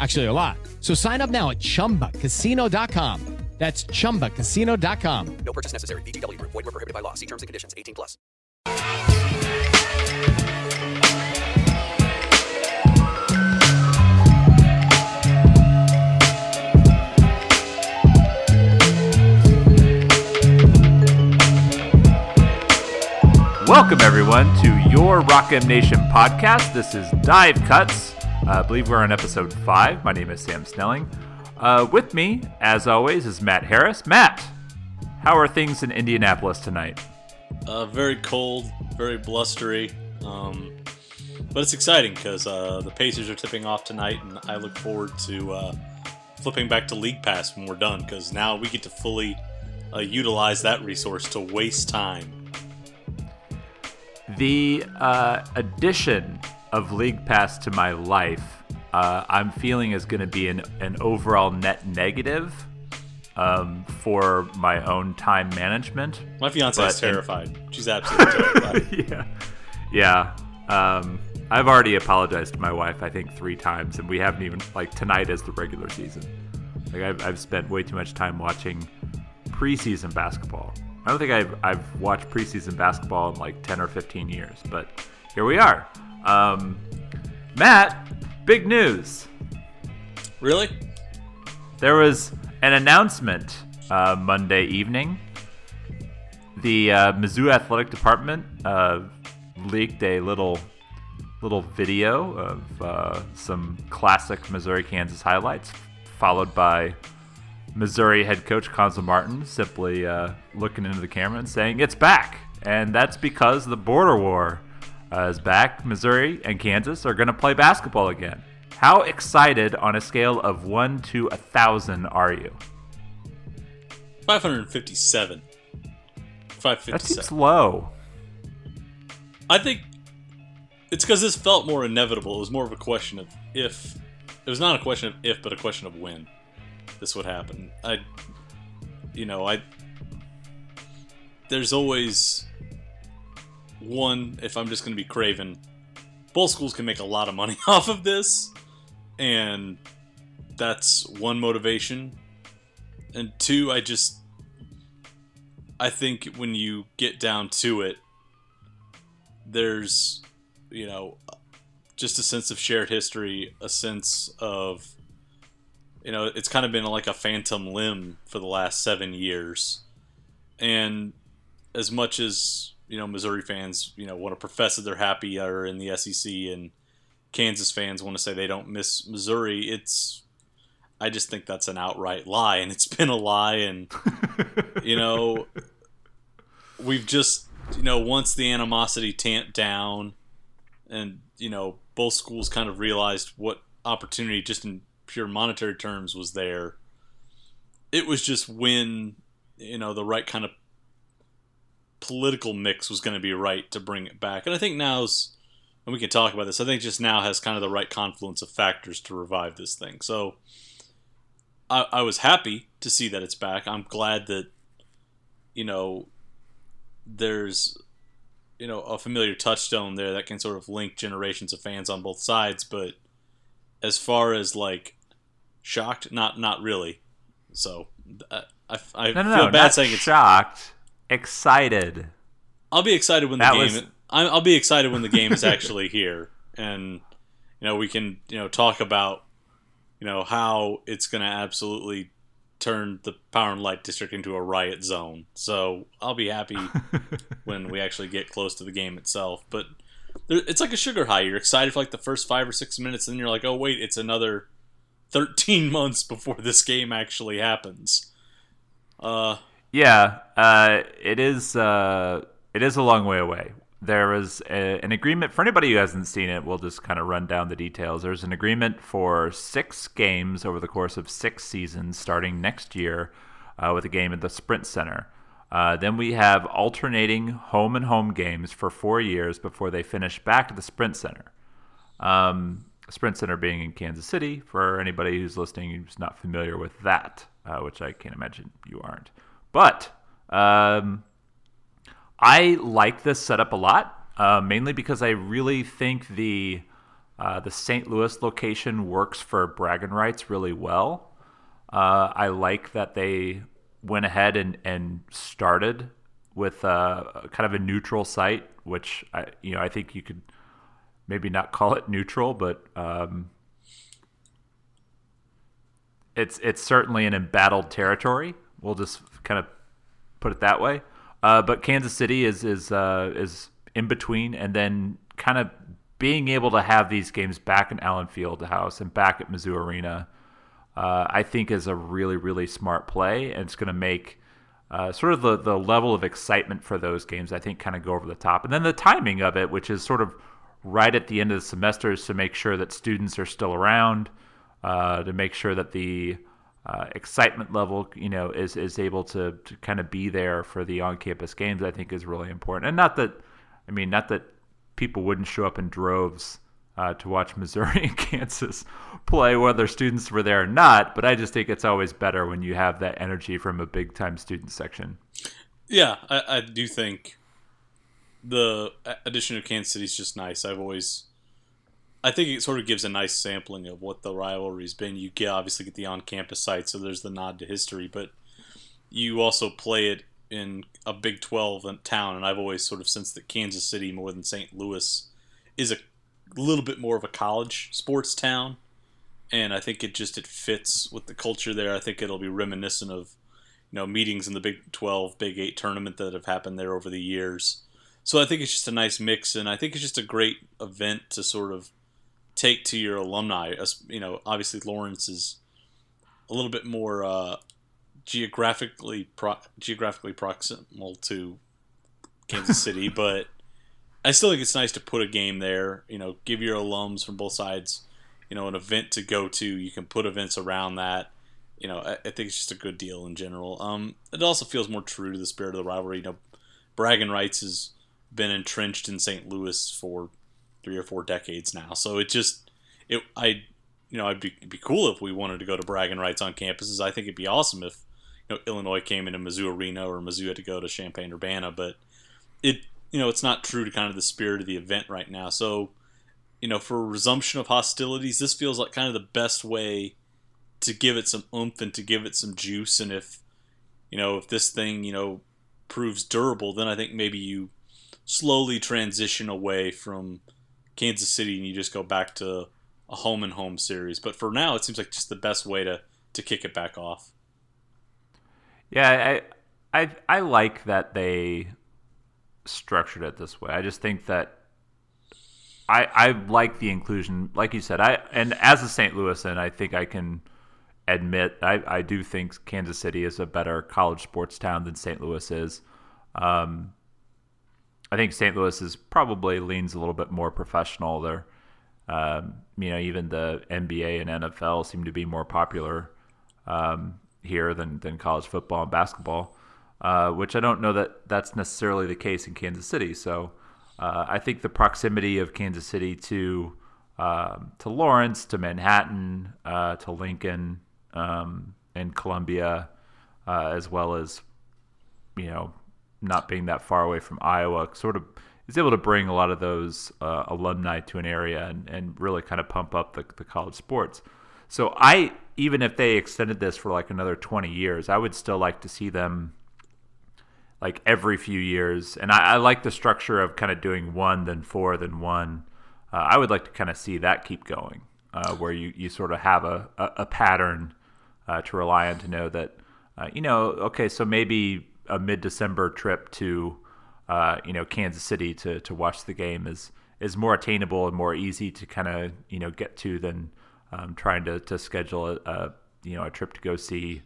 Actually, a lot. So sign up now at chumbacasino.com. That's chumbacasino.com. No purchase necessary. VGW Group. Void were prohibited by law. See terms and conditions. 18 plus. Welcome, everyone, to your Rock M Nation podcast. This is Dive Cuts. Uh, I believe we're on episode five. My name is Sam Snelling. Uh, with me, as always, is Matt Harris. Matt, how are things in Indianapolis tonight? Uh, very cold, very blustery, um, but it's exciting because uh, the Pacers are tipping off tonight, and I look forward to uh, flipping back to League Pass when we're done because now we get to fully uh, utilize that resource to waste time. The uh, addition of League Pass to my life, uh, I'm feeling is going to be an, an overall net negative um, for my own time management. My fiance But is in- terrified. She's absolutely terrified. yeah, yeah. Um, I've already apologized to my wife, I think, three times, and we haven't even like tonight is the regular season. Like I've, I've spent way too much time watching preseason basketball. I don't think I've, I've watched preseason basketball in like 10 or 15 years, but here we are. Um, Matt, big news. Really? There was an announcement uh, Monday evening. The uh, Mizzou athletic department uh, leaked a little little video of uh, some classic Missouri Kansas highlights, followed by Missouri head coach Cuonzo Martin simply uh, looking into the camera and saying, "It's back," and that's because the border war uh, is back. Missouri and Kansas are going to play basketball again. How excited on a scale of one to a thousand are you? 557. 557. That 557. seems low. I think it's because this felt more inevitable. It was more of a question of if. It was not a question of if, but a question of when this would happen. I, you know, I. There's always one. If I'm just going to be craven, both schools can make a lot of money off of this, and that's one motivation. And two, I just. I think when you get down to it, there's you know just a sense of shared history a sense of you know it's kind of been like a phantom limb for the last seven years and as much as you know missouri fans you know want to profess that they're happy are in the sec and kansas fans want to say they don't miss missouri it's I just think that's an outright lie, and it's been a lie. And you know, we've just you know once the animosity tamped down, and you know both schools kind of realized what opportunity, just in pure monetary terms, was there. It was just when you know the right kind of political mix was going to be right to bring it back, and I think now's and we can talk about this. I think just now has kind of the right confluence of factors to revive this thing. So I, I was happy to see that it's back. I'm glad that you know there's you know a familiar touchstone there that can sort of link generations of fans on both sides. But as far as like shocked, not not really. So uh, I, I No, no, feel no. bad saying it's. shocked. Excited. I'll be excited when the game. was- I'm- I'll be excited when the game is actually here, and you know we can you know talk about you know how it's going to absolutely turn the Power and Light District into a riot zone. So I'll be happy when we actually get close to the game itself. But there, it's like a sugar high. You're excited for like the first five or six minutes, and then you're like, oh wait, it's another 13 months before this game actually happens. Uh, Yeah, uh, it is. Uh, it is a long way away. There is a, an agreement for anybody who hasn't seen it. We'll just kind of run down the details. There's an agreement for six games over the course of six seasons, starting next year, uh, with a game at the Sprint Center. Uh, then we have alternating home and home games for four years before they finish back at the Sprint Center. Um, Sprint Center being in Kansas City, for anybody who's listening who's not familiar with that, uh, which I can't imagine you aren't. But um, I like this setup a lot, uh, mainly because I really think the uh, the St. Louis location works for bragging rights really well. Uh, I like that they went ahead and, and started with a, kind of a neutral site, which I you know I think you could maybe not call it neutral, but um, it's it's certainly an embattled territory. We'll just kind of put it that way. Uh, but Kansas City is is uh, is in between, and then kind of being able to have these games back in Allen Fieldhouse and back at Mizzou Arena, uh, I think is a really really smart play, and it's going to make uh, sort of the the level of excitement for those games. I think kind of go over the top, and then the timing of it, which is sort of right at the end of the semester, is to make sure that students are still around, uh, to make sure that the uh, excitement level, you know, is is able to, to kind of be there for the on-campus games. I think is really important, and not that, I mean, not that people wouldn't show up in droves uh, to watch Missouri and Kansas play, whether students were there or not. But I just think it's always better when you have that energy from a big-time student section. Yeah, I, I do think the addition of Kansas City is just nice. I've always, I think it sort of gives a nice sampling of what the rivalry's been. You get obviously get the on-campus site, so there's the nod to history, but you also play it in a Big 12 town, and I've always sort of sensed that Kansas City more than St. Louis is a little bit more of a college sports town, and I think it just it fits with the culture there. I think it'll be reminiscent of you know meetings in the Big 12, Big 8 tournament that have happened there over the years. So I think it's just a nice mix, and I think it's just a great event to sort of take to your alumni. As- You know, obviously Lawrence is a little bit more uh, geographically pro- geographically proximal to Kansas City, but I still think it's nice to put a game there. You know, give your alums from both sides, you know, an event to go to. You can put events around that. You know, I, I think it's just a good deal in general. Um, it also feels more true to the spirit of the rivalry. You know, bragging rights has been entrenched in St. Louis for three or four decades now, so it just it I you know, I'd be, it'd be cool if we wanted to go to bragging rights on campuses. I think it'd be awesome if you know Illinois came into Mizzou Arena or Mizzou had to go to Champaign Urbana, but it you know it's not true to kind of the spirit of the event right now. So you know, for resumption of hostilities, this feels like kind of the best way to give it some oomph and to give it some juice. And if you know if this thing you know proves durable, then I think maybe you slowly transition away from Kansas City and you just go back to a home and home series. But for now, it seems like just the best way to to kick it back off. Yeah, I, I, I like that they structured it this way. I just think that I, I like the inclusion, like you said. I and as a St. Louisan, I think I can admit I, I do think Kansas City is a better college sports town than St. Louis is. Um, I think St. Louis is probably leans a little bit more professional. There, um, you know, even the NBA and NFL seem to be more popular um, here than than college football and basketball, uh, which I don't know that that's necessarily the case in Kansas City. So uh, I think the proximity of Kansas City to um, to Lawrence, to Manhattan, uh, to Lincoln, um, and Columbia, uh, as well as you know not being that far away from Iowa, sort of is able to bring a lot of those uh, alumni to an area and, and really kind of pump up the, the college sports. So I even if they extended this for like another 20 years, I would still like to see them like every few years. And I, I like the structure of kind of doing one, then four, then one. Uh, I would like to kind of see that keep going, uh, where you, you sort of have a, a, a pattern uh, to rely on to know that, uh, you know, okay, so maybe a mid December trip to, uh, you know, Kansas City to, to watch the game is, is more attainable and more easy to kind of, you know, get to than um, trying to, to schedule a, a, you know, a trip to go see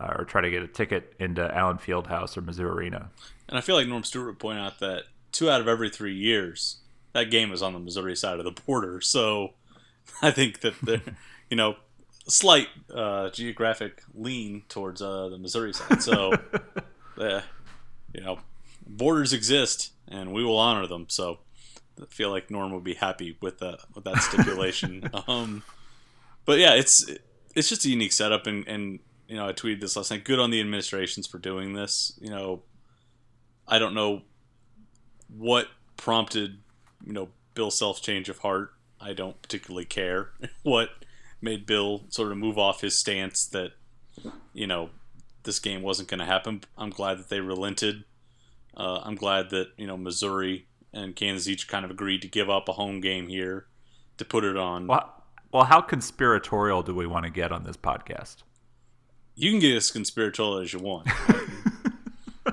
uh, or try to get a ticket into Allen Fieldhouse or Mizzou Arena. And I feel like Norm Stewart would point out that two out of every three years, that game is on the Missouri side of the border. So I think that there, you know, slight uh, geographic lean towards uh, the Missouri side. So, uh, you know, borders exist, and we will honor them. So, I feel like Norm would be happy with that with that stipulation. um, but yeah, it's it's just a unique setup, and and you know, I tweeted this last night. Good on the administrations for doing this. You know, I don't know what prompted you know Bill Self's change of heart. I don't particularly care what made Bill sort of move off his stance that you know this game wasn't going to happen. I'm glad that they relented. Uh, I'm glad that you know Missouri and Kansas each kind of agreed to give up a home game here to put it on. Well, well, how conspiratorial do we want to get on this podcast? You can get as conspiratorial as you want.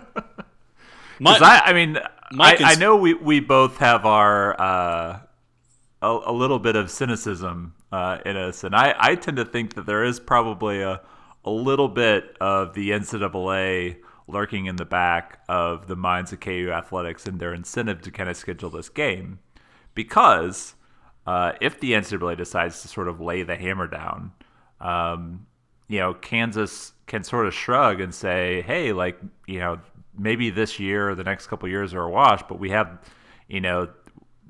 my, I, I mean, I, I, know we, we both have our uh, a, a, little bit of cynicism uh, in us, and I, I tend to think that there is probably a a little bit of the NCAA lurking in the back of the minds of KU athletics and their incentive to kind of schedule this game, because uh, if the NCAA decides to sort of lay the hammer down, um, you know, Kansas can sort of shrug and say, hey, like, you know, maybe this year or the next couple years are a wash, but we have, you know,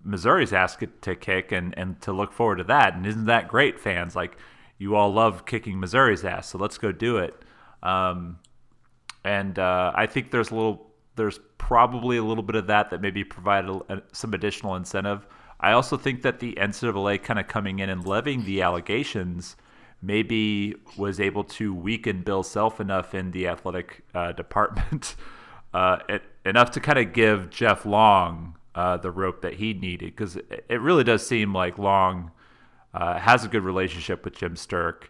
Missouri's ass to kick and, and to look forward to that. And isn't that great, fans? Like, you all love kicking Missouri's ass, so let's go do it. Um, and uh, I think there's a little, there's probably a little bit of that that maybe provided a, some additional incentive. I also think that the NCAA kind of coming in and levying the allegations maybe was able to weaken Bill Self enough in the athletic uh, department, uh, it, enough to kind of give Jeff Long uh, the rope that he needed. Because it, really does seem like Long uh, has a good relationship with Jim Sterk.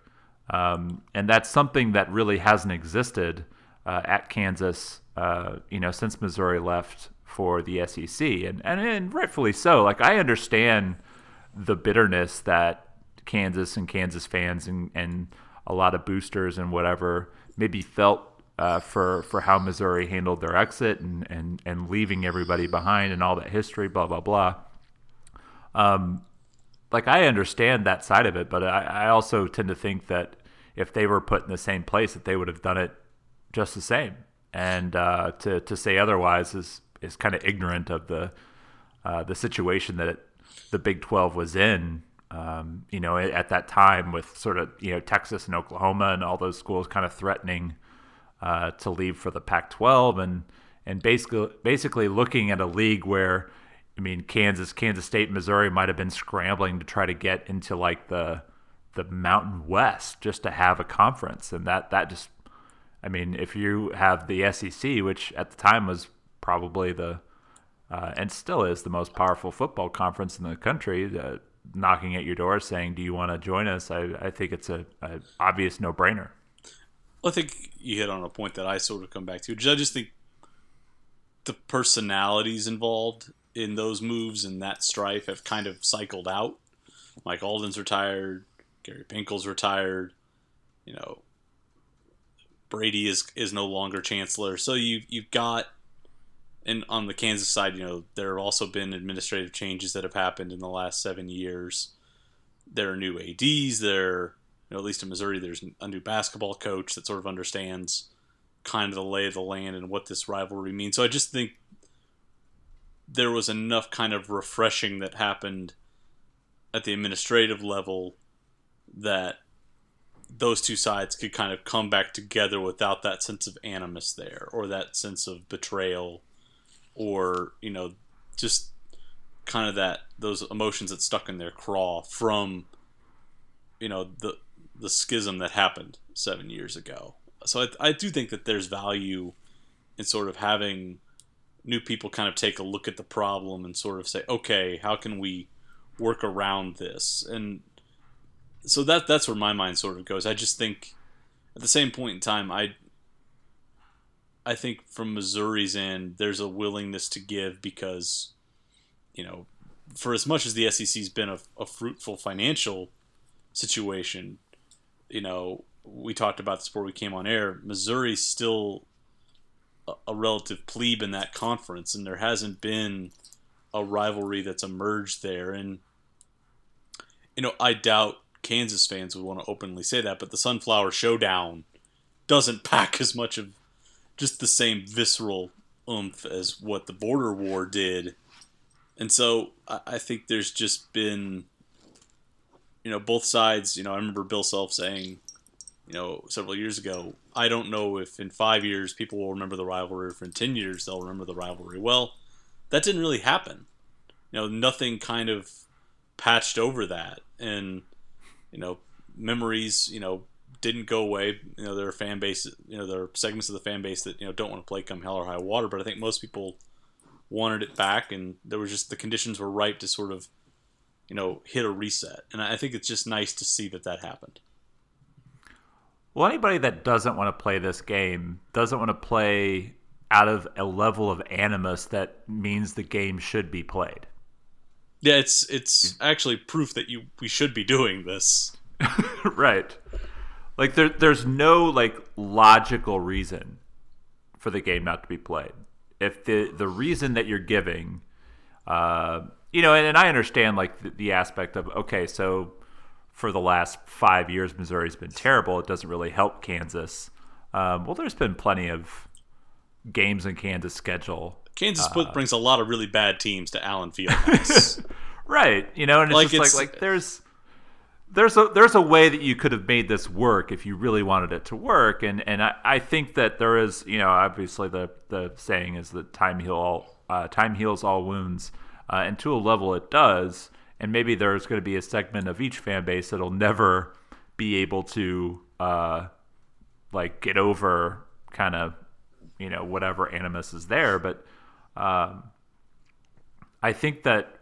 Um, and that's something that really hasn't existed uh, at Kansas, uh, you know, since Missouri left for the SEC, and, and and rightfully so. Like I understand the bitterness that Kansas and Kansas fans and, and a lot of boosters and whatever maybe felt uh, for for how Missouri handled their exit and, and and leaving everybody behind and all that history, blah blah blah. Um, like I understand that side of it, but I, I also tend to think that if they were put in the same place, that they would have done it just the same. And uh, to to say otherwise is is kind of ignorant of the uh, the situation that it, the Big Twelve was in um, you know, at that time with sort of you know Texas and Oklahoma and all those schools kind of threatening uh, to leave for the Pac-12 and and basically basically looking at a league where I mean Kansas, Kansas State, Missouri might have been scrambling to try to get into like the the Mountain West just to have a conference, and that that just I mean if you have the SEC, which at the time was probably the uh, and still is the most powerful football conference in the country. Uh, knocking at your door saying, "Do you want to join us?" I, I think it's a, a obvious no brainer. Well, I think you hit on a point that I sort of come back to. I just think the personalities involved in those moves and that strife have kind of cycled out. Mike Alden's retired, Gary Pinkel's retired. you know, Brady is is no longer chancellor. So you you've got and on the Kansas side, you know, there have also been administrative changes that have happened in the last seven years. There are new ads. There, you know, at least in Missouri, there's a new basketball coach that sort of understands kind of the lay of the land and what this rivalry means. So I just think there was enough kind of refreshing that happened at the administrative level that those two sides could kind of come back together without that sense of animus there or that sense of betrayal or you know just kind of that those emotions that stuck in their craw from you know the the schism that happened seven years ago. So I, I do think that there's value in sort of having new people kind of take a look at the problem and sort of say okay how can we work around this and so that that's where my mind sort of goes i just think at the same point in time i I think from Missouri's end, there's a willingness to give because, you know, for as much as the SEC's been a, a fruitful financial situation, you know, we talked about this before we came on air. Missouri still a, relative plebe in that conference, and there hasn't been a rivalry that's emerged there. And, you know, I doubt Kansas fans would want to openly say that, but the Sunflower Showdown doesn't pack as much of just the same visceral oomph as what the border war did. And so I think there's just been, you know, both sides. You know, I remember Bill Self saying, you know, several years ago, I don't know if in five years people will remember the rivalry, if in 10 years they'll remember the rivalry. Well, that didn't really happen. You know, nothing kind of patched over that. And, you know, memories, you know, didn't go away. You know, there are fan base, you know, there are segments of the fan base that you know don't want to play come hell or high water. But I think most people wanted it back, and there was just the conditions were ripe to sort of, you know, hit a reset. And I think it's just nice to see that that happened. Well, anybody that doesn't want to play this game doesn't want to play out of a level of animus that means the game should be played. Yeah, it's it's actually proof that you we should be doing this. right. Like there, there's no like logical reason for the game not to be played. If the the reason that you're giving, uh, you know, and, and I understand like the, the aspect of okay, so for the last five years, Missouri's been terrible. It doesn't really help Kansas. Um, well, there's been plenty of games in Kansas schedule. Kansas uh, brings a lot of really bad teams to Allen Field. right. You know, and it's like just it's, like like there's there's a there's a way that you could have made this work if you really wanted it to work and and I, I think that there is you know obviously the the saying is that time heal all uh, time heals all wounds uh, and to a level it does and maybe there's going to be a segment of each fan base that'll never be able to uh, like get over kind of you know whatever animus is there but um, I think that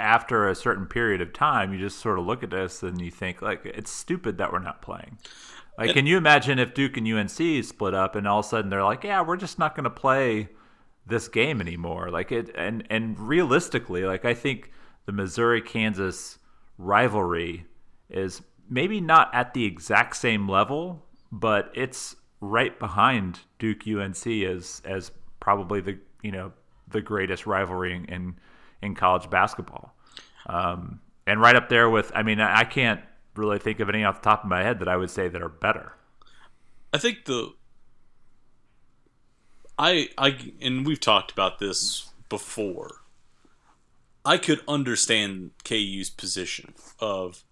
after a certain period of time, you just sort of look at this and you think like it's stupid that we're not playing. Like, can you imagine if Duke and UNC split up and all of a sudden they're like, yeah, we're just not going to play this game anymore? Like it, and and realistically, like I think the Missouri Kansas rivalry is maybe not at the exact same level, but it's right behind Duke UNC as as probably the you know the greatest rivalry in, in in college basketball. Um, and right up there with, I mean, I can't really think of any off the top of my head that I would say that are better. I think the I I and we've talked about this before. I could understand KU's position of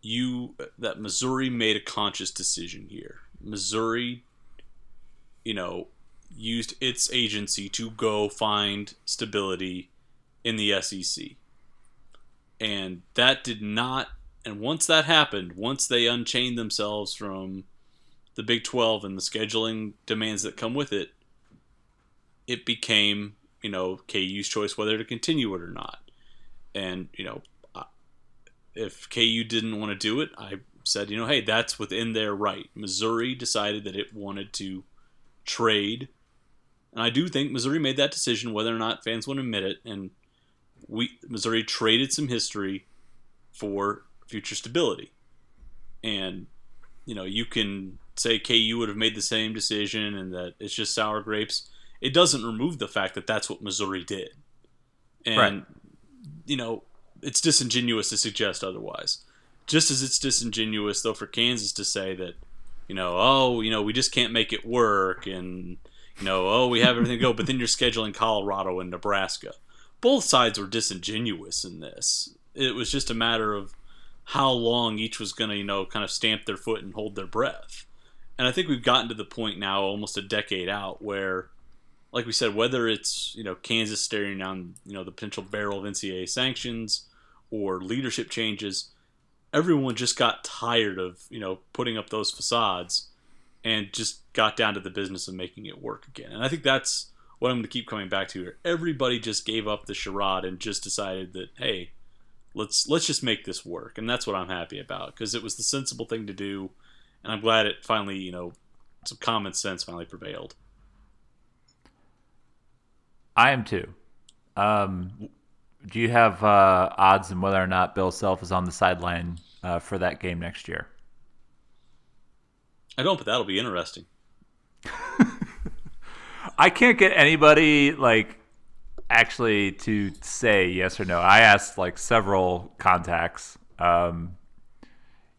you that Missouri made a conscious decision here. Missouri, you know, used its agency to go find stability in the SEC. And that did not, and once that happened, once they unchained themselves from the Big 12 and the scheduling demands that come with it, it became, you know, KU's choice whether to continue it or not. And, you know, if KU didn't want to do it, I said, you know, hey, that's within their right. Missouri decided that it wanted to trade. And I do think Missouri made that decision, whether or not fans want to admit it. And we Missouri traded some history for future stability. And you know, you can say KU would have made the same decision and that it's just sour grapes. It doesn't remove the fact that that's what Missouri did. And, Right. you know, it's disingenuous to suggest otherwise. Just as it's disingenuous, though, for Kansas to say that, you know, oh, you know, we just can't make it work and, you know, oh, we have everything to go, but then you're scheduling Colorado and Nebraska. Both sides were disingenuous in this. It was just a matter of how long each was going to, you know, kind of stamp their foot and hold their breath. And I think we've gotten to the point now, almost a decade out, where, like we said, whether it's you know Kansas staring down you know the potential barrel of NCAA sanctions or leadership changes, everyone just got tired of you know putting up those facades and just got down to the business of making it work again. And I think that's what I'm going to keep coming back to here. Everybody just gave up the charade and just decided that hey, let's let's just make this work, and that's what I'm happy about because it was the sensible thing to do, and I'm glad it finally you know some common sense finally prevailed. I am too. Um, do you have uh, odds on whether or not Bill Self is on the sideline uh, for that game next year? I don't, but that'll be interesting. I can't get anybody like actually to say yes or no. I asked like several contacts, um,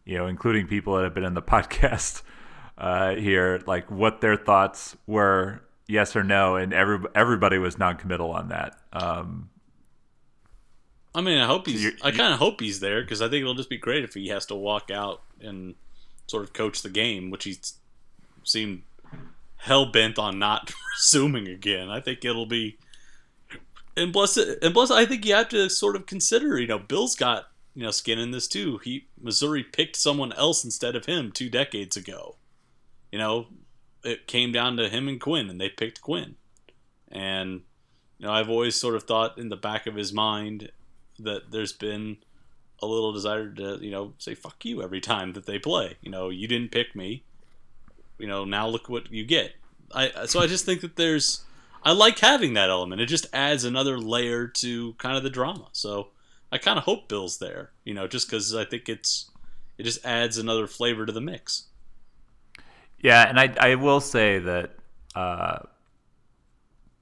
you know, including people that have been in the podcast uh, here, like what their thoughts were, yes or no, and every everybody was non-committal on that. Um, I mean, I hope he's. you're- I kind of hope he's there because I think it'll just be great if he has to walk out and sort of coach the game, which he seemed hell bent on not resuming again. I think it'll be. And plus, and plus, I think you have to sort of consider. You know, Bill's got you know skin in this too. He Missouri picked someone else instead of him two decades ago. You know, it came down to him and Quin, and they picked Quin. And you know, I've always sort of thought in the back of his mind that there's been a little desire to, you know, say fuck you every time that they play. You know, you didn't pick me. You know, now look what you get. I so I just think that there's I like having that element. It just adds another layer to kind of the drama. So I kind of hope Bill's there, you know, just cuz I think it's it just adds another flavor to the mix. Yeah, and I I will say that uh,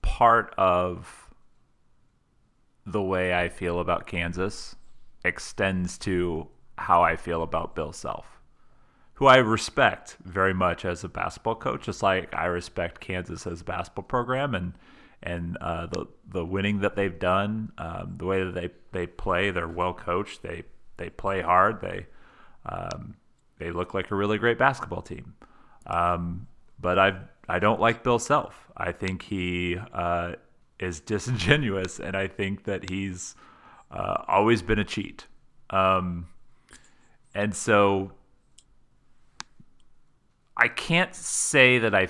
part of the way I feel about Kansas extends to how I feel about Bill Self, who I respect very much as a basketball coach, just like I respect Kansas as a basketball program and and uh, the the winning that they've done, um, the way that they, they play, they're well coached, they they play hard, they um, they look like a really great basketball team. Um, but I I don't like Bill Self. I think he uh, is disingenuous, and I think that he's uh, always been a cheat. Um, and so I can't say that I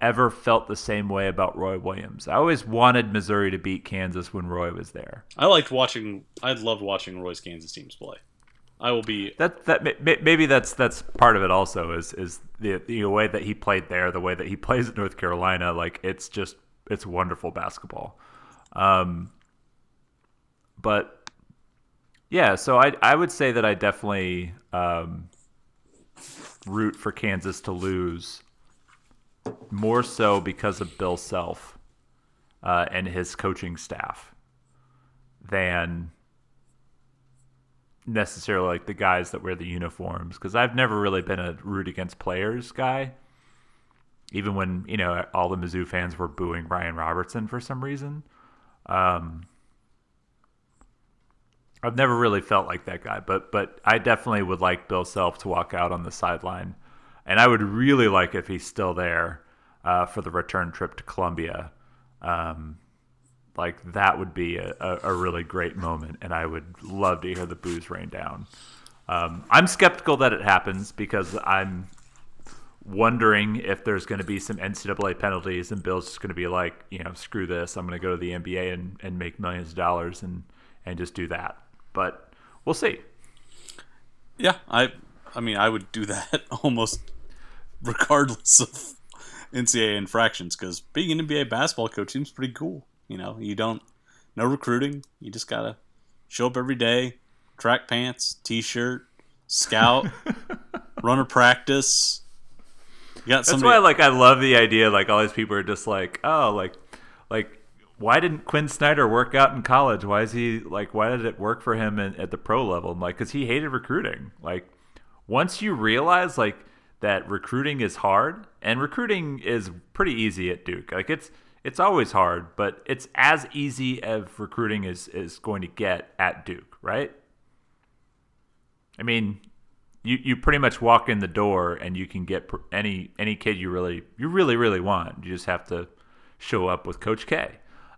ever felt the same way about Roy Williams. I always wanted Missouri to beat Kansas when Roy was there. I liked watching I loved watching Roy's Kansas teams play. I will be That that may- may- maybe that's that's part of it also is is the the way that he played there, the way that he plays at North Carolina. Like it's just it's wonderful basketball. Um, but yeah, so I I would say that I definitely um, root for Kansas to lose more so because of Bill Self uh, and his coaching staff than necessarily like the guys that wear the uniforms because I've never really been a root against players guy. Even when you know all the Mizzou fans were booing Ryan Robertson for some reason, um, I've never really felt like that guy. But but I definitely would like Bill Self to walk out on the sideline, and I would really like if he's still there uh, for the return trip to Columbia. Um, like that would be a, a, really great moment, and I would love to hear the booze rain down. Um, I'm skeptical that it happens because I'm wondering if there's going to be some NCAA penalties, and Bill's just going to be like, you know, screw this, I'm going to go to the NBA and, and make millions of dollars and and just do that. But we'll see. Yeah, I I mean I would do that almost regardless of NCAA infractions because being an NBA basketball coach seems pretty cool. You know, you don't no recruiting. You just gotta show up every day, track pants, t-shirt, scout, run a practice. You got That's somebody. why, like, I love the idea. Like, all these people are just like, oh, like, like, why didn't Quin Snyder work out in college? Why is he like? Why did it work for him in, at the pro level? I'm like, because he hated recruiting. Like, once you realize like that recruiting is hard, and recruiting is pretty easy at Duke. Like, it's it's always hard, but it's as easy as recruiting is is going to get at Duke, right? I mean, you you pretty much walk in the door and you can get any any kid you really you really really want. You just have to show up with Coach K.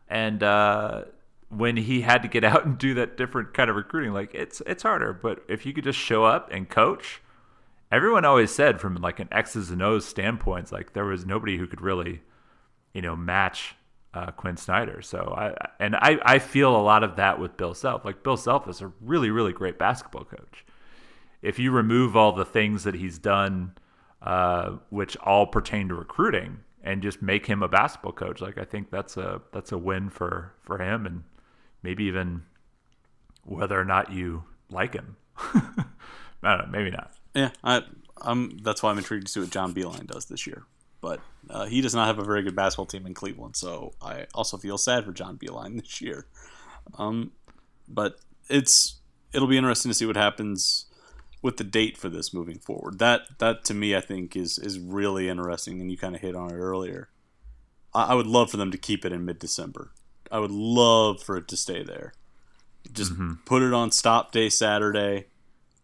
And uh, when he had to get out and do that different kind of recruiting, like it's it's harder. But if you could just show up and coach, everyone always said from like an X's and O's standpoint, like there was nobody who could really, you know, match uh, Quin Snyder. So I and I I feel a lot of that with Bill Self. Like Bill Self is a really really great basketball coach if you remove all the things that he's done, uh, which all pertain to recruiting, and just make him a basketball coach, like I think that's a that's a win for for him, and maybe even whether or not you like him. I don't know, maybe not. Yeah, I, I'm. That's why I'm intrigued to see what John Beilein does this year. But uh, he does not have a very good basketball team in Cleveland, so I also feel sad for John Beilein this year. Um, but it's it'll be interesting to see what happens with the date for this moving forward. That that to me, I think is is really interesting, and you kind of hit on it earlier. I, I would love for them to keep it in mid December. I would love for it to stay there. Just put it on stop day Saturday.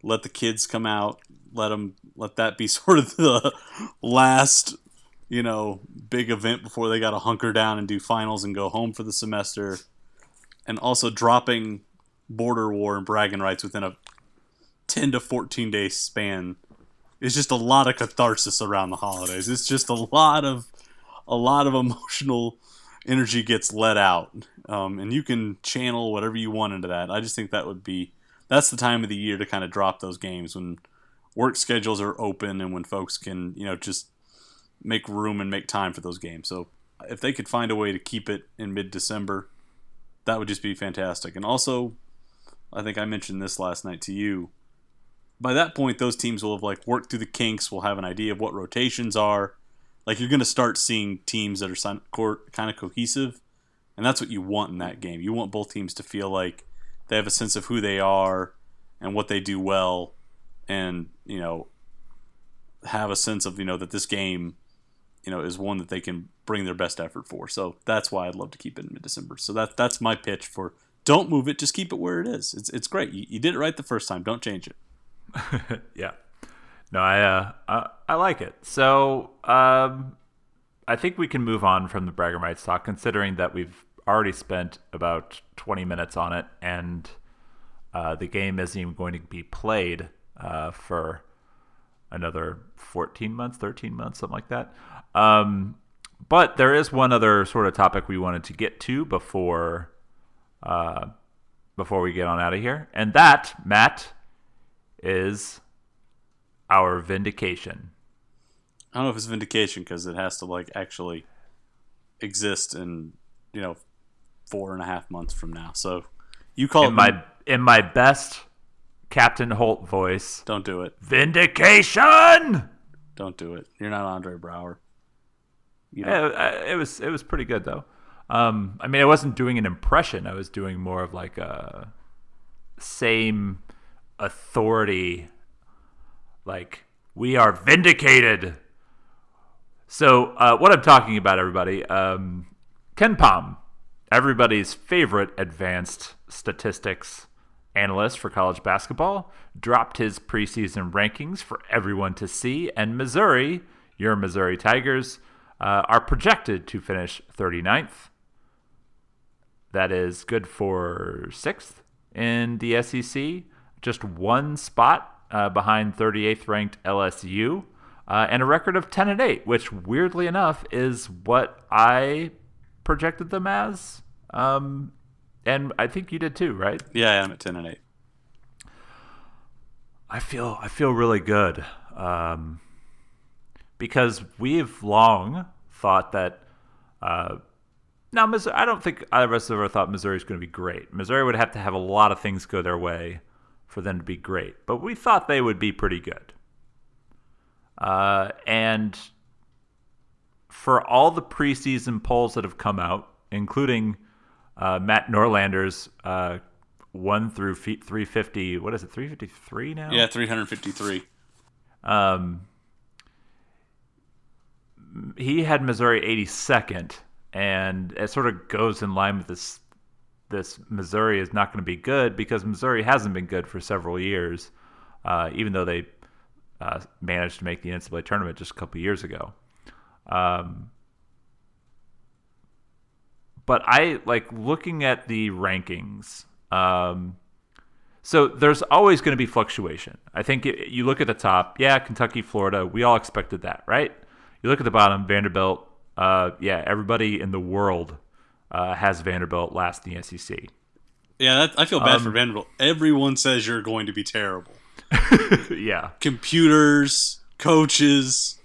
Let the kids come out. Let them. Let that be sort of the last, you know, big event before they got to hunker down and do finals and go home for the semester. And also dropping border war and bragging rights within a 10 to 14 day span is just a lot of catharsis around the holidays. It's just a lot of a lot of emotional energy gets let out, um, and you can channel whatever you want into that. I just think that would be that's the time of the year to kind of drop those games when work schedules are open and when folks can you know just make room and make time for those games. So if they could find a way to keep it in mid December, that would just be fantastic. And also, I think I mentioned this last night to you by that point, those teams will have like worked through the kinks. Will have an idea of what rotations are. Like you're going to start seeing teams that are kind of cohesive, and that's what you want in that game. You want both teams to feel like they have a sense of who they are and what they do well, and you know have a sense of you know that this game, you know, is one that they can bring their best effort for. So that's why I'd love to keep it in mid December. So that that's my pitch for don't move it, just keep it where it is. It's it's great. You, you did it right the first time. Don't change it. yeah. No, I, uh, I I like it. So um, I think we can move on from the Bragging Rights talk, considering that we've already spent about 20 minutes on it, and uh, the game isn't even going to be played uh, for another 14 months, 13 months, something like that. Um, but there is one other sort of topic we wanted to get to before uh, before we get on out of here, and that Matt is our vindication. I don't know if it's vindication because it has to like actually exist in you know four and a half months from now. So you call in it my in my best Captain Holt voice. Don't do it. Vindication. Don't do it. You're not Andre Braugher. You Yeah, uh, it was it was pretty good though. Um, I mean, I wasn't doing an impression. I was doing more of like a same authority. Like we are vindicated. So uh, what I'm talking about, everybody, um, KenPom, everybody's favorite advanced statistics analyst for college basketball, dropped his preseason rankings for everyone to see, and Missouri, your Missouri Tigers, uh, are projected to finish 39th. That is good for sixth in the SEC, just one spot uh, behind 38th ranked LSU, uh, and a record of 10 and 8, which weirdly enough is what I projected them as. Um, and I think you did too, right? Yeah, I'm at ten and eight. I feel I feel really good um, because we've long thought that. Uh, now, Missouri, I don't think either of us ever thought Missouri was going to be great. Missouri would have to have a lot of things go their way for them to be great, but we thought they would be pretty good. Uh, and for all the preseason polls that have come out, including uh, Matt Norlander's uh, one through feet 350, what is it, 353 now? Yeah, 353. Um, he had Missouri 82nd, and it sort of goes in line with this. This Missouri is not going to be good because Missouri hasn't been good for several years, uh, even though they uh, managed to make the NCAA tournament just a couple years ago. Um, but I like looking at the rankings. Um, so there's always going to be fluctuation. I think it, you look at the top, yeah, Kentucky, Florida, we all expected that, right? You look at the bottom, Vanderbilt, uh, yeah, everybody in the world uh, has Vanderbilt last in the SEC. Yeah, that, I feel bad Um, for Vanderbilt. Everyone says you're going to be terrible. yeah, Computers, coaches,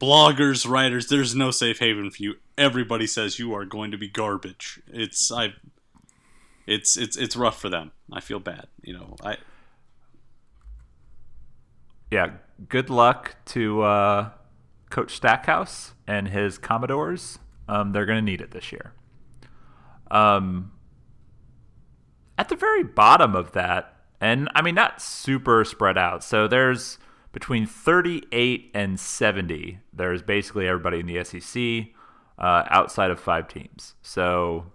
bloggers, writers. There's no safe haven for you. Everybody says you are going to be garbage. It's I. It's it's it's rough for them. I feel bad. You know, I yeah. Good luck to uh, Coach Stackhouse and his Commodores. Um, they're going to need it this year. Um, at the very bottom of that, and I mean not super spread out. So there's between 38 and 70. There's basically everybody in the SEC uh, outside of five teams. So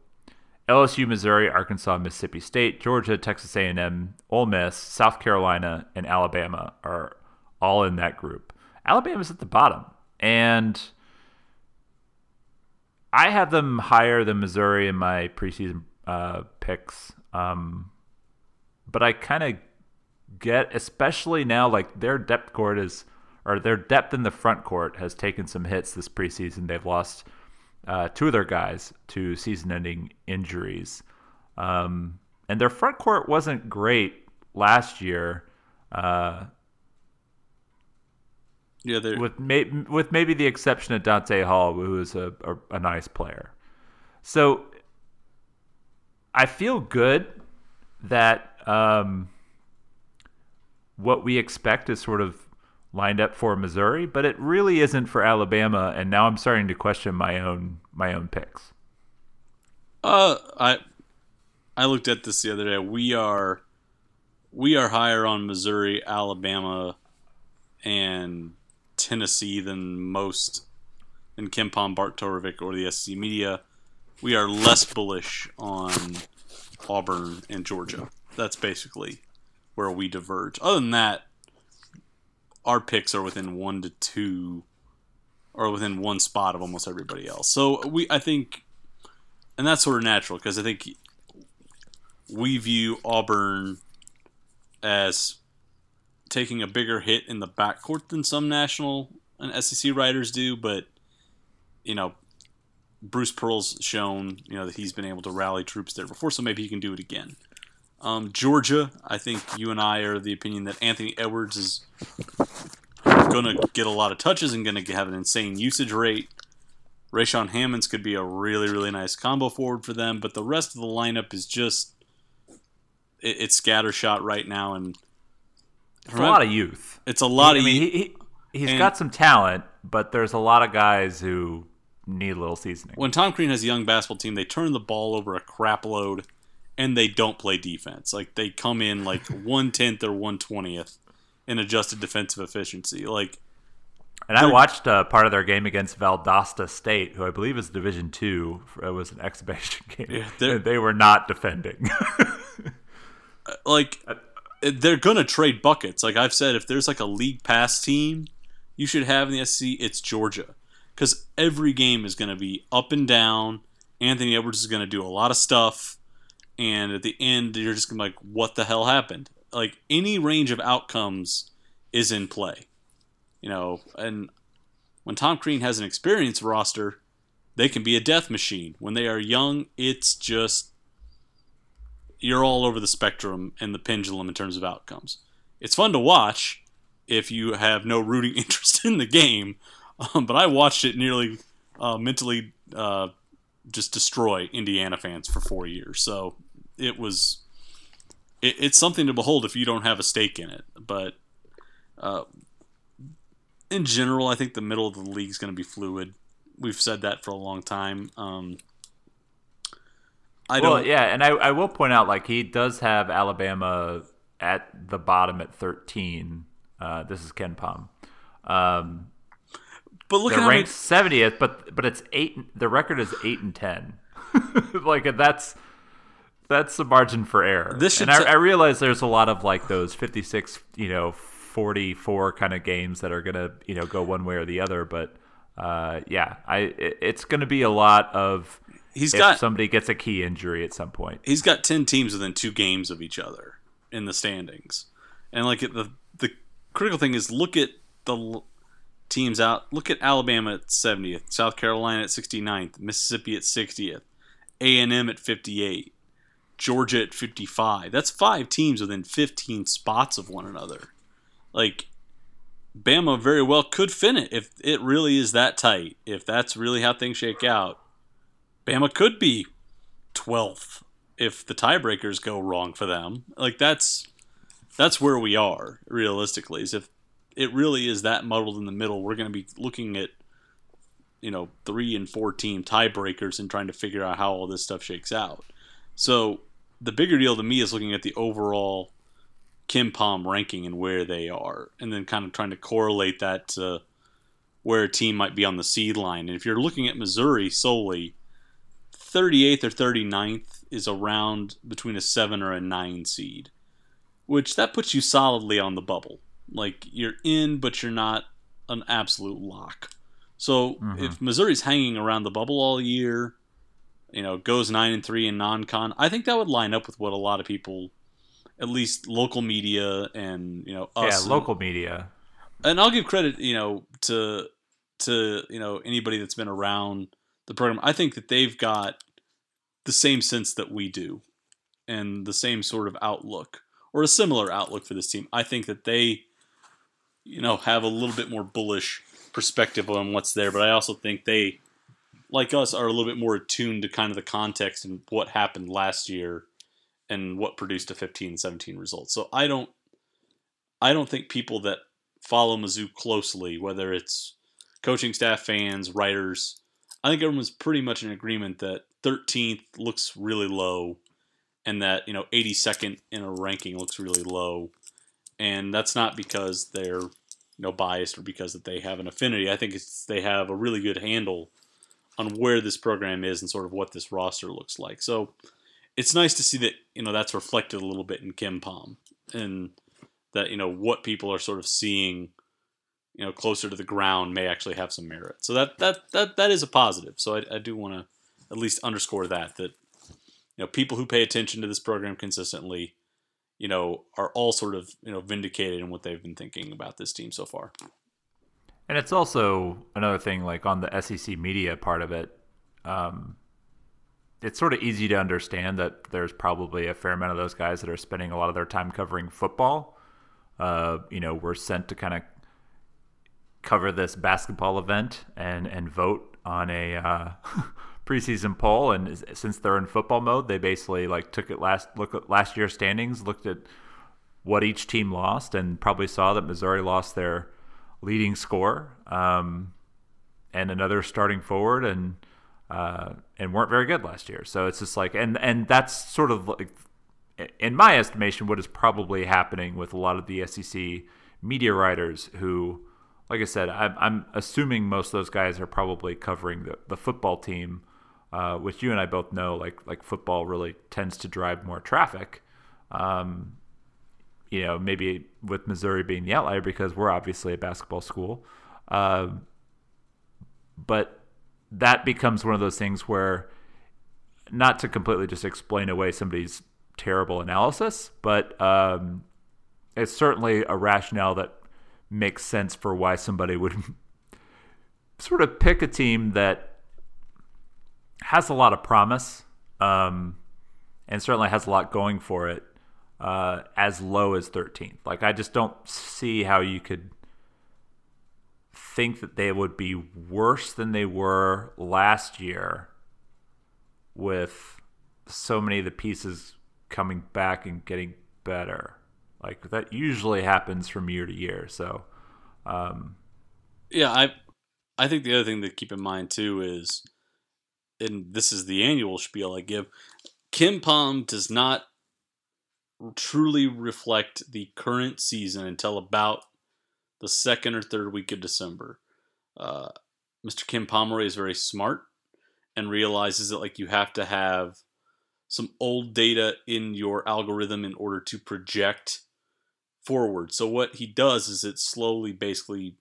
LSU, Missouri, Arkansas, Mississippi State, Georgia, Texas A&M, Ole Miss, South Carolina, and Alabama are all in that group. Alabama's at the bottom, and I have them higher than Missouri in my preseason uh, picks. Um, but I kind of get, especially now, like their depth court is, or their depth in the front court has taken some hits this preseason. They've lost uh, two of their guys to season-ending injuries, um, and their front court wasn't great last year. Uh, yeah. They're, with may, with maybe the exception of Donta Hall, who is a, a, a nice player. So I feel good that um, what we expect is sort of lined up for Missouri, but it really isn't for Alabama. And now I'm starting to question my own my own picks. Uh, I I looked at this the other day. We are we are higher on Missouri, Alabama, and Tennessee than most Pom, Bart Torvik, or the SEC media. We are less bullish on Auburn and Georgia. That's basically where we diverge. Other than that, our picks are within one to two, or within one spot of almost everybody else. So we, I think, and that's sort of natural because I think we view Auburn as taking a bigger hit in the backcourt than some national and SEC writers do, but you know, Bruce Pearl's shown you know that he's been able to rally troops there before, so maybe he can do it again. Um, Georgia, I think you and I are the opinion that Anthony Edwards is going to get a lot of touches and going to have an insane usage rate. Rayshaun Hammonds could be a really, really nice combo forward for them, but the rest of the lineup is just it, it's scattershot right now, and It's a lot of youth. it's a lot I of mean, ye- he, he, he's and- got some talent, but there's a lot of guys who need a little seasoning. when Tom Crean has a young basketball team, they turn the ball over a crap load, and they don't play defense. Like they come in like one tenth or one twentieth in adjusted defensive efficiency. Like And I watched uh, part of their game against Valdosta State, who I believe is Division Two. It was an exhibition game. Yeah, they were not defending. like they're gonna trade buckets. Like I've said, if there's like a league pass team, you should have in the SEC. It's Georgia because every game is gonna be up and down. Anthony Edwards is gonna do a lot of stuff, and at the end, you're just gonna like, what the hell happened? Like any range of outcomes is in play, you know. And when Tom Crean has an experienced roster, they can be a death machine. When they are young, it's just you're all over the spectrum and the pendulum in terms of outcomes. It's fun to watch if you have no rooting interest in the game, um, but I watched it nearly uh, mentally uh, just destroy Indiana fans for four years. So it was it, it's something to behold if you don't have a stake in it. But uh, in general, I think the middle of the league is going to be fluid. We've said that for a long time. Um, I don't. Well, yeah, and I, I will point out like he does have Alabama at the bottom at 13. Uh, this is KenPom. Um, but look at they're ranked 70th, but but it's eight. The record is eight and 10. like that's that's the margin for error. This should and I, t- I realize there's a lot of like those 56, you know, 44 kind of games that are gonna you know go one way or the other, but. Uh, yeah, I it, it's going to be a lot of he's if got somebody gets a key injury at some point. he's got 10 teams within two games of each other in the standings and like the the critical thing is look at the teams out look at alabama at 70th south carolina at 69th mississippi at 60th a&m at 58 georgia at 55 that's five teams within 15 spots of one another like bama very well could fin it if it really is that tight if that's really how things shake out bama could be 12th if the tiebreakers go wrong for them. Like that's that's where we are realistically. Is if it really is that muddled in the middle, we're going to be looking at you know three and four team tiebreakers and trying to figure out how all this stuff shakes out. So the bigger deal to me is looking at the overall KenPom ranking and where they are, and then kind of trying to correlate that to where a team might be on the seed line. And if you're looking at Missouri solely, 38th or 39th is around between a 7 or a 9 seed, which that puts you solidly on the bubble. Like you're in, but you're not an absolute lock. So mm-hmm. if Missouri's hanging around the bubble all year, you know, goes 9 and 3 in non-con, I think that would line up with what a lot of people at least local media and, you know, us Yeah, and- local media. and I'll give credit, you know, to to you know anybody that's been around the program. I think that they've got the same sense that we do, and the same sort of outlook or a similar outlook for this team. I think that they, you know, have a little bit more bullish perspective on what's there, but I also think they, like us, are a little bit more attuned to kind of the context and what happened last year and what produced a 15-17 result. So I don't I don't think people that follow Mizzou closely, whether it's coaching staff, fans, writers, I think everyone's pretty much in agreement that 13th looks really low and that, you know, 82nd in a ranking looks really low. And that's not because they're, you know, biased or because that they have an affinity. I think it's they have a really good handle on where this program is and sort of what this roster looks like. So it's nice to see that, you know, that's reflected a little bit in KenPom and that, you know, what people are sort of seeing you know closer to the ground may actually have some merit. So that that that that is a positive. So I, I do want to at least underscore that that you know people who pay attention to this program consistently, you know, are all sort of you know vindicated in what they've been thinking about this team so far. And it's also another thing, like on the SEC media part of it, um, it's sort of easy to understand that there's probably a fair amount of those guys that are spending a lot of their time covering football. Uh, you know, were sent to kind of cover this basketball event and and vote on a uh, preseason poll. And since they're in football mode, they basically like took it last look at last year's standings, looked at what each team lost, and probably saw that Missouri lost their leading scorer um, and another starting forward, and uh, and weren't very good last year. So it's just like, and and that's sort of like, in my estimation, what is probably happening with a lot of the SEC media writers who, like I said, I'm, I'm assuming most of those guys are probably covering the, the football team, uh, which you and I both know, like like football really tends to drive more traffic. Um, you know, maybe with Missouri being the outlier because we're obviously a basketball school. Um, but that becomes one of those things where, not to completely just explain away somebody's terrible analysis, but um, it's certainly a rationale that makes sense for why somebody would sort of pick a team that has a lot of promise um, and certainly has a lot going for it uh, as low as 13th. Like, I just don't see how you could think that they would be worse than they were last year with so many of the pieces coming back and getting better. Like, that usually happens from year to year. So, um, Yeah, I I think the other thing to keep in mind too is, and this is the annual spiel I give, KenPom does not truly reflect the current season until about the second or third week of December. Uh, Mr. Ken Pomeroy is very smart and realizes that like you have to have some old data in your algorithm in order to project forward. So what he does is it slowly basically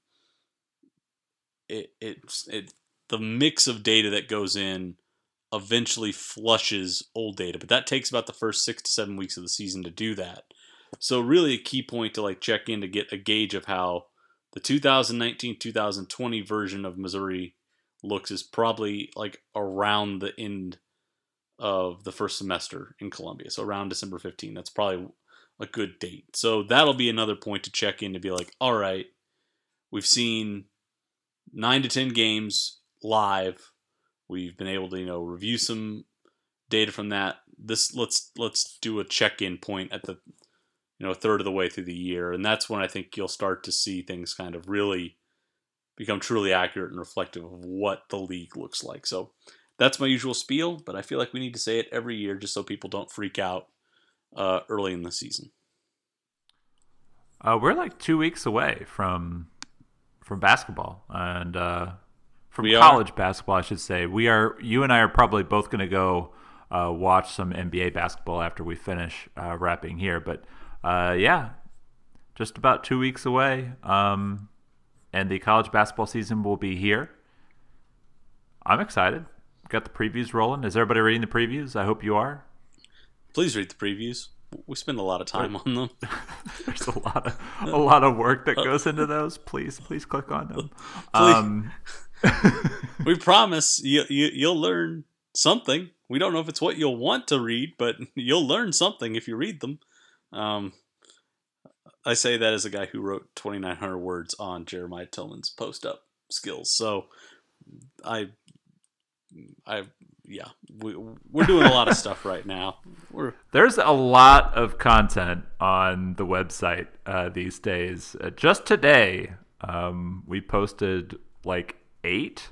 it it it the mix of data that goes in eventually flushes old data, but that takes about the first 6 to 7 weeks of the season to do that. So really a key point to like check in to get a gauge of how the 2019-2020 version of Missouri looks is probably like around the end of the first semester in Columbia. So around December 15. That's probably a good date. So that'll be another point to check in to be like, all right, we've seen nine to 10 games live. We've been able to, you know, review some data from that. This let's let's do a check-in point at the you know, a third of the way through the year. And that's when I think you'll start to see things kind of really become truly accurate and reflective of what the league looks like. So that's my usual spiel, but I feel like we need to say it every year just so people don't freak out uh, early in the season. Uh, we're like two weeks away from from basketball and uh, from We college are? basketball, I should say. We are. You and I are probably both going to go uh, watch some NBA basketball after we finish uh, wrapping here. But uh, yeah, just about two weeks away, um, and the college basketball season will be here. I'm excited. Got the previews rolling. Is everybody reading the previews? I hope you are. Please read the previews. We spend a lot of time on them. There's a lot of a lot of work that goes into those. Please, please click on them. Please. Um, we promise you, you you'll learn something. We don't know if it's what you'll want to read, but you'll learn something if you read them. Um, I say that as a guy who wrote 2,900 words on Jeremiah Tilmon's post up skills. So I, I, yeah, we, we're doing a lot of stuff right now. We're There's a lot of content on the website uh, these days. Uh, just today, um, we posted like eight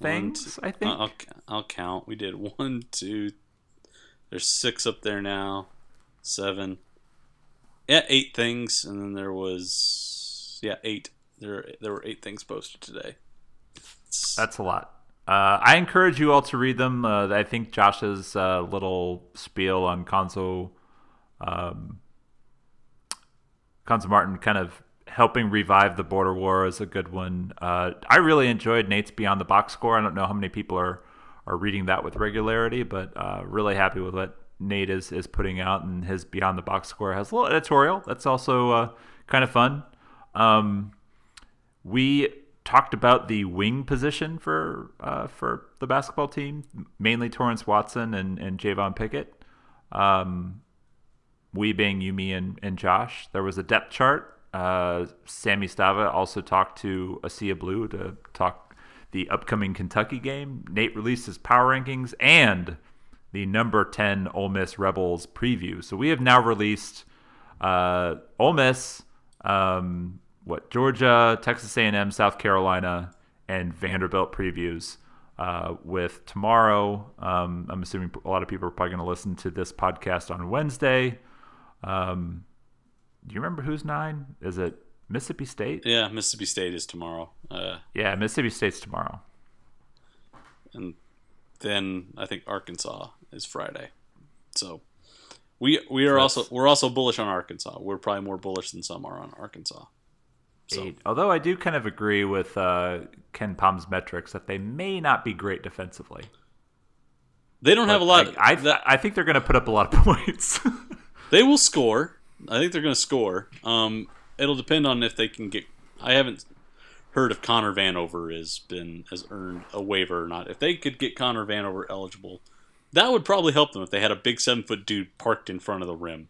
things. I think. I'll, I'll count. We did one, two. There's six up there now. Seven. Yeah, eight things, and then there was yeah eight. There there were eight things posted today. It's- That's a lot. Uh, I encourage you all to read them. Uh, I think Josh's uh, little spiel on Cuonzo, um, Cuonzo Martin kind of helping revive the border war is a good one. Uh, I really enjoyed Nate's Beyond the Box Score. I don't know how many people are, are reading that with regularity, but uh, really happy with what Nate is, is putting out. And his Beyond the Box Score has a little editorial that's also uh, kind of fun. Um, we talked about the wing position for uh, for the basketball team, mainly Torrence Watson and, and Javon Pickett. Um, we being Yumi and, and Josh. There was a depth chart. Uh, Sammy Stava also talked to Asia Blue to talk the upcoming Kentucky game. Nate released his power rankings and the number 10 Ole Miss Rebels preview. So we have now released uh, Ole Miss, um, what Georgia, Texas A&M, South Carolina, and Vanderbilt previews. Uh, with tomorrow, um, I'm assuming a lot of people are probably going to listen to this podcast on Wednesday. Um, do you remember who's nine? Is it Mississippi State? yeah, Mississippi State is tomorrow, uh, Yeah, Mississippi State's tomorrow. and then I think Arkansas is Friday. So we we are also we're also bullish on Arkansas. We're probably more bullish than some are on Arkansas. So Eight. Although I do kind of agree with uh, KenPom's metrics that they may not be great defensively. they don't have a lot. I, I, that- I think they're going to put up a lot of points. They will score. I think they're going to score. Um, it'll depend on if they can get. I haven't heard if Connor Vanover has been has earned a waiver or not. If they could get Connor Vanover eligible, that would probably help them if they had a big seven foot dude parked in front of the rim.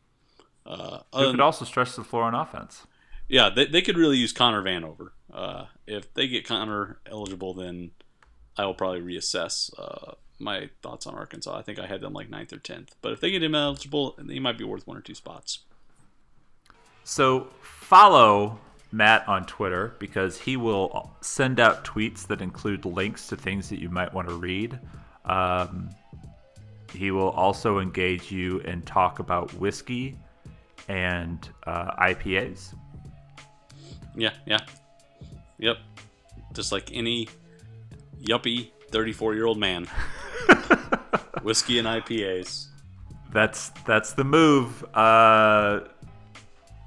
Uh, Who could also stretch the floor on offense. yeah, they, they could really use Connor Vanover. Uh, if they get Connor eligible, then I will probably reassess uh, my thoughts on Arkansas. I think I had them like ninth or tenth, but if they get him eligible, he might be worth one or two spots. So follow Matt on Twitter because he will send out tweets that include links to things that you might want to read. Um, he will also engage you and talk about whiskey and uh, IPAs. Yeah, yeah. Yep. Just like any yuppie 34 year old man. Whiskey and IPAs. That's that's the move. Uh,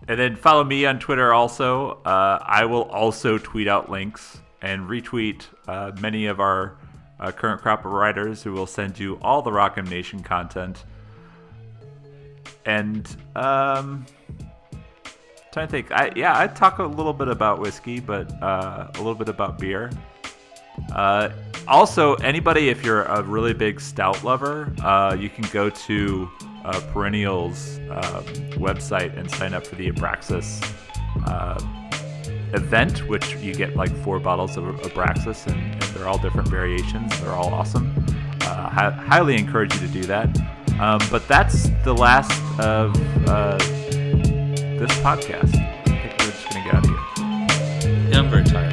and then follow me on Twitter also. Uh, I will also tweet out links and retweet uh, many of our uh, current crop of writers who will send you all the Rock M Nation content. And um, trying to think, I yeah, I talk a little bit about whiskey, but uh, a little bit about beer. Uh, also, anybody, if you're a really big stout lover, uh, you can go to uh, Perennial's um, website and sign up for the Abraxas uh, event, which you get like four bottles of Abraxas, and, and they're all different variations. They're all awesome. Uh, hi- highly encourage you to do that. Um, but that's the last of uh, this podcast. I think we're just going to get out of here. Yeah, I'm very tired.